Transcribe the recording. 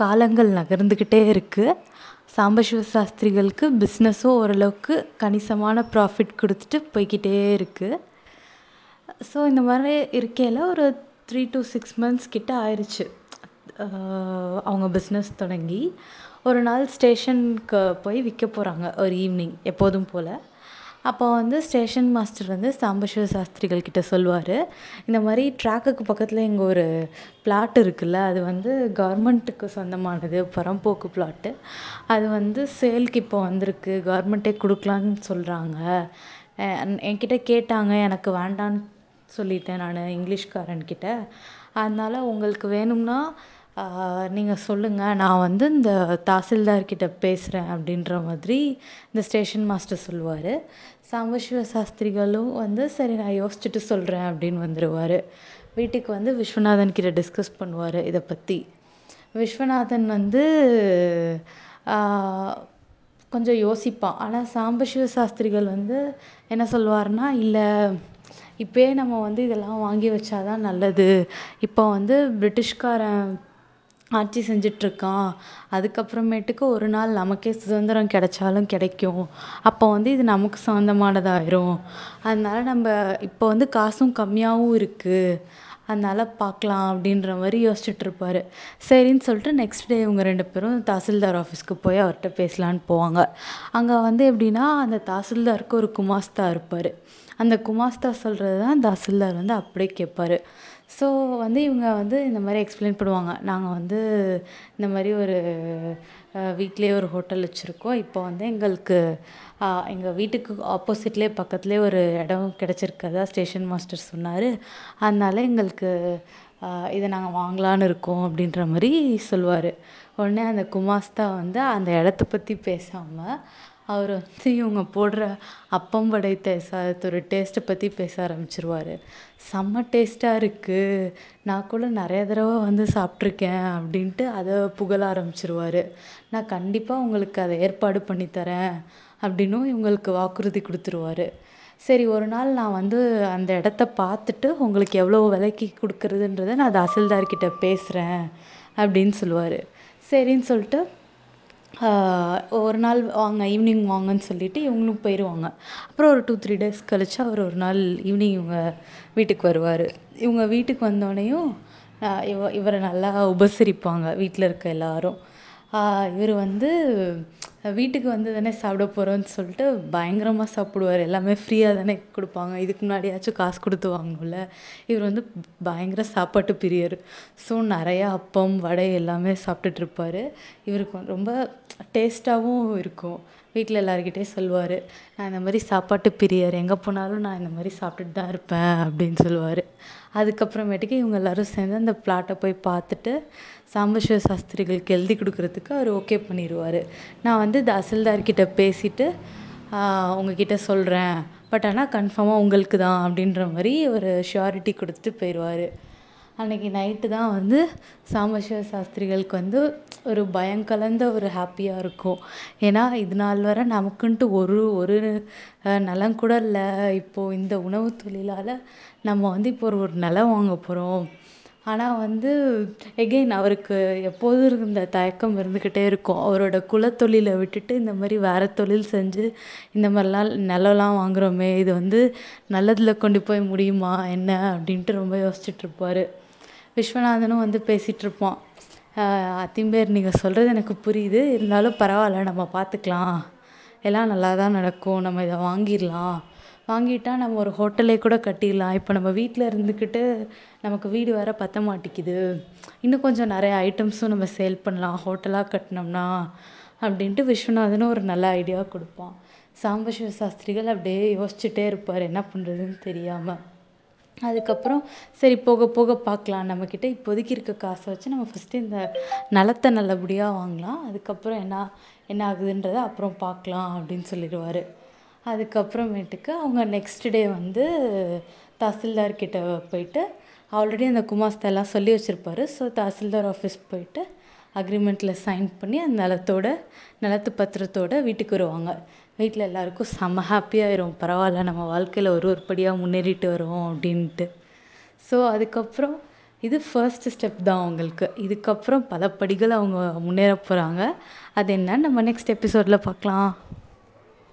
காலங்கள் நகர்ந்துக்கிட்டே இருக்குது சாம்பசிவ சாஸ்திரிகளுக்கு பிஸ்னஸும் ஓரளவுக்கு கணிசமான ப்ராஃபிட் கொடுத்துட்டு போய்க்கிட்டே இருக்குது ஸோ இந்த மாதிரி இருக்கையில் ஒரு த்ரீ டு சிக்ஸ் மந்த்ஸ் கிட்ட ஆயிடுச்சு அவங்க பிஸ்னஸ் தொடங்கி. ஒரு நாள் ஸ்டேஷனுக்கு போய் விற்க போகிறாங்க ஒரு ஈவினிங் எப்போதும் போல். அப்போ வந்து ஸ்டேஷன் மாஸ்டர் வந்து சாம்பசிவ சாஸ்திரிகள் கிட்ட சொல்லுவார். இந்த மாதிரி ட்ராக்குக்கு பக்கத்தில் இங்கே ஒரு பிளாட் இருக்குல்ல அது வந்து கவர்மெண்ட்டுக்கு சொந்தமானது புறம்போக்கு பிளாட்டு அது வந்து சேல்க்கு இப்போ வந்திருக்கு கவர்மெண்ட்டே கொடுக்கலான்னு சொல்கிறாங்க என்கிட்ட கேட்டாங்க எனக்கு வேண்டான்னு சொல்லிட்டேன் நான் இங்கிலீஷ்காரன்கிட்ட. அதனால் உங்களுக்கு வேணும்னா நீங்கள் சொல்லுங்கள் நான் வந்து இந்த தாசில்தார்கிட்ட பேசுகிறேன் அப்படின்ற மாதிரி இந்த ஸ்டேஷன் மாஸ்டர் சொல்லுவார். சாம்பசிவ சாஸ்திரிகளும் வந்து சரி நான் யோசிச்சுட்டு சொல்கிறேன் அப்படின்னு வந்துடுவார் வீட்டுக்கு வந்து விஸ்வநாதன் கிட்ட டிஸ்கஸ் பண்ணுவார் இதை பற்றி விஸ்வநாதன் வந்து கொஞ்சம் யோசிப்பான். ஆனால் சாம்பசிவ சாஸ்திரிகள் வந்து என்ன சொல்லுவாருன்னா இல்லை இப்போயே நம்ம வந்து இதெல்லாம் வாங்கி வச்சா தான் நல்லது. இப்போ வந்து பிரிட்டிஷ்காரன் ஆட்சி செஞ்சிட்ருக்கான். அதுக்கப்புறமேட்டுக்கு ஒரு நாள் நமக்கே சுதந்திரம் கிடைச்சாலும் கிடைக்கும். அப்போ வந்து இது நமக்கு சொந்தமானதாயிரும். அதனால நம்ம இப்போ வந்து காசும் கம்மியாகவும் இருக்குது அதனால பார்க்கலாம் அப்படின்ற மாதிரி யோசிச்சுட்ருப்பாரு. சரின்னு சொல்லிட்டு நெக்ஸ்ட் டே இவங்க ரெண்டு பேரும் தாசில்தார் ஆஃபீஸ்க்கு போய் அவர்கிட்ட பேசலான்னு போவாங்க. அங்கே வந்து எப்படின்னா அந்த தாசில்தாருக்கு ஒரு குமாஸ்தா இருப்பார். அந்த குமாஸ்தா சொல்கிறது தான் தாசில்தார் வந்து அப்படியே கேட்பாரு ஸோ வந்து இவங்க வந்து இந்த மாதிரி எக்ஸ்பிளைன் பண்ணுவாங்க. நாங்கள் வந்து இந்த மாதிரி ஒரு வீட்டிலே ஒரு ஹோட்டல் வச்சுருக்கோம். இப்போ வந்து எங்களுக்கு எங்கள் வீட்டுக்கு ஆப்போசிட்லேயே பக்கத்துலேயே ஒரு இடம் கிடச்சிருக்கறதா ஸ்டேஷன் மாஸ்டர் சொன்னார். அதனால எங்களுக்கு இதை நாங்கள் வாங்கலான்னு இருக்கோம் அப்படின்ற மாதிரி சொல்லுவார் உடனே அந்த குமாஸ்தா வந்து அந்த இடத்த பற்றி பேசாமல் அவர் வந்து இவங்க போடுற அப்பம் படைத்த சாதத்தோட டேஸ்ட்டை பற்றி பேச ஆரம்பிச்சிருவார். செம்ம டேஸ்ட்டாக இருக்குது நான் கூட நிறைய தடவை வந்து சாப்பிட்ருக்கேன் அப்படின்ட்டு அதை புகழ ஆரம்பிச்சிருவார். நான் கண்டிப்பாக உங்களுக்கு அதை ஏற்பாடு பண்ணி தரேன் அப்படின்னும் இவங்களுக்கு வாக்குறுதி கொடுத்துருவாரு. சரி ஒரு நாள் நான் வந்து அந்த இடத்த பார்த்துட்டு உங்களுக்கு எவ்வளோ விலைக்கு கொடுக்குறதுன்றத நான் தாசில்தார்கிட்ட பேசுகிறேன் அப்படின்னு சொல்லுவார். சரின்னு சொல்லிட்டு ஒரு நாள் வாங்க ஈவினிங் வாங்கன்னு சொல்லிட்டு இவங்களும் போயிடுவாங்க அப்புறம் ஒரு டூ த்ரீ டேஸ் கழிச்சு அவர் ஒரு நாள் ஈவினிங் இவங்க வீட்டுக்கு வருவார். இவங்க வீட்டுக்கு வந்தோடனையும் இவ இவரை நல்லா உபசரிப்பாங்க வீட்டில் இருக்க எல்லாரும். இவர் வந்து வீட்டுக்கு வந்து தானே சாப்பிட போகிறோன்னு சொல்லிட்டு பயங்கரமாக சாப்பிடுவாரு. எல்லாமே ஃப்ரீயாக தானே கொடுப்பாங்க. இதுக்கு முன்னாடியாச்சும் காசு கொடுத்து வாங்கணும்ல இவர் வந்து பயங்கர சாப்பாட்டு பிரியர். ஸோ நிறையா அப்பம் வடை எல்லாமே சாப்பிட்டுட்ருப்பாரு இவருக்கு ரொம்ப டேஸ்ட்டாகவும் இருக்கும். வீட்டில் எல்லாருக்கிட்டேயும் சொல்லுவார் நான் இந்த மாதிரி சாப்பாட்டு பிரியர். எங்கே போனாலும் நான் இந்த மாதிரி சாப்பிட்டுட்டு தான் இருப்பேன் அப்படின்னு சொல்லுவார். அதுக்கப்புறமேட்டுக்கு இவங்க எல்லாரும் சேர்ந்து அந்த பிளாட்டை போய் பார்த்துட்டு சாம்பசிவ சாஸ்திரிகளுக்கு எழுதி கொடுக்குறதுக்கு அவர் ஓகே பண்ணிடுவார் நான் வந்து தாசில்தார்கிட்ட பேசிட்டு உங்ககிட்ட சொல்கிறேன் பட் ஆனால் கன்ஃபார்மாக உங்களுக்கு தான் அப்படின்ற மாதிரி ஒரு ஷூரிட்டி கொடுத்துட்டு போயிடுவார் அன்றைக்கி நைட்டு தான் வந்து சாம்பசிவ சாஸ்திரிகளுக்கு வந்து ஒரு பயம் கலந்த ஒரு ஹாப்பியாக இருக்கும். ஏன்னா இது நாள் வரை நமக்குன்ட்டு ஒரு ஒரு நிலம் கூட இல்லை. இப்போது இந்த உணவு தொழிலால் நம்ம வந்து இப்போ ஒரு ஒரு நிலம் வாங்க போகிறோம் ஆனால் வந்து எகெயின் அவருக்கு எப்போதும் இருந்த தயக்கம் இருந்துக்கிட்டே இருக்கும். அவரோட குலத்தொழிலை விட்டுட்டு இந்த மாதிரி வேறு தொழில் செஞ்சு இந்த மாதிரிலாம் நிலம்லாம் வாங்குகிறோமே இது வந்து நல்லதில் கொண்டு போய் முடியுமா என்ன அப்படின்ட்டு ரொம்ப யோசிச்சுட்ருப்பாரு விஸ்வநாதனும் வந்து பேசிகிட்ருப்பான் அத்திம்பேர் நீங்கள் சொல்கிறது எனக்கு புரியுது. இருந்தாலும் பரவாயில்ல நம்ம பார்த்துக்கலாம் எல்லாம் நல்லா தான் நடக்கும். நம்ம இதை வாங்கிடலாம். வாங்கிட்டா நம்ம ஒரு ஹோட்டலே கூட கட்டிடலாம். இப்போ நம்ம வீட்டில் இருந்துக்கிட்டு நமக்கு வீடு வேறு பத்த மாட்டேங்கிது. இன்னும் கொஞ்சம் நிறைய ஐட்டம்ஸும் நம்ம சேல் பண்ணலாம். ஹோட்டலாக கட்டினோம்னா அப்படின்ட்டு விஸ்வநாதனும் ஒரு நல்ல ஐடியா கொடுப்பான். சாம்பசிவ சாஸ்திரிகள் அப்படியே யோசிச்சுட்டே இருப்பார். என்ன பண்ணுறதுன்னு தெரியாமல் அதுக்கப்புறம் சரி போக போக பார்க்கலாம். நம்மக்கிட்ட இப்போதைக்கு இருக்க காசை வச்சு நம்ம ஃபஸ்ட்டு இந்த நிலத்த நல்லபடியாக வாங்கலாம். அதுக்கப்புறம் என்ன என்ன ஆகுதுன்றதை அப்புறம் பார்க்கலாம் அப்படின்னு சொல்லிடுவார். அதுக்கப்புறமேட்டுக்கு அவங்க நெக்ஸ்ட் டே வந்து தாசில்தார் கிட்ட போயிட்டு ஆல்ரெடி அந்த குமாஸ்தா எல்லாம் சொல்லி வச்சுருப்பாரு. ஸோ தாசில்தார் ஆஃபீஸ் போயிட்டு அக்ரிமெண்ட்டில் சைன் பண்ணி அந்த நிலத்தோட நிலத்து பத்திரத்தோட வீட்டுக்கு வருவாங்க. வீட்டில் எல்லாருக்கும் செம்ம ஹாப்பியாகிரும் பரவாயில்ல நம்ம வாழ்க்கையில் ஒரு ஒரு படியாக முன்னேறிட்டு வரோம் அப்படின்ட்டு. ஸோ அதுக்கப்புறம் இது ஃபர்ஸ்ட் ஸ்டெப் தான் அவங்களுக்கு இதுக்கப்புறம் பல படிகள் அவங்க முன்னேற போகிறாங்க அது என்னன்னு நம்ம நெக்ஸ்ட் எபிசோடில் பார்க்கலாம்.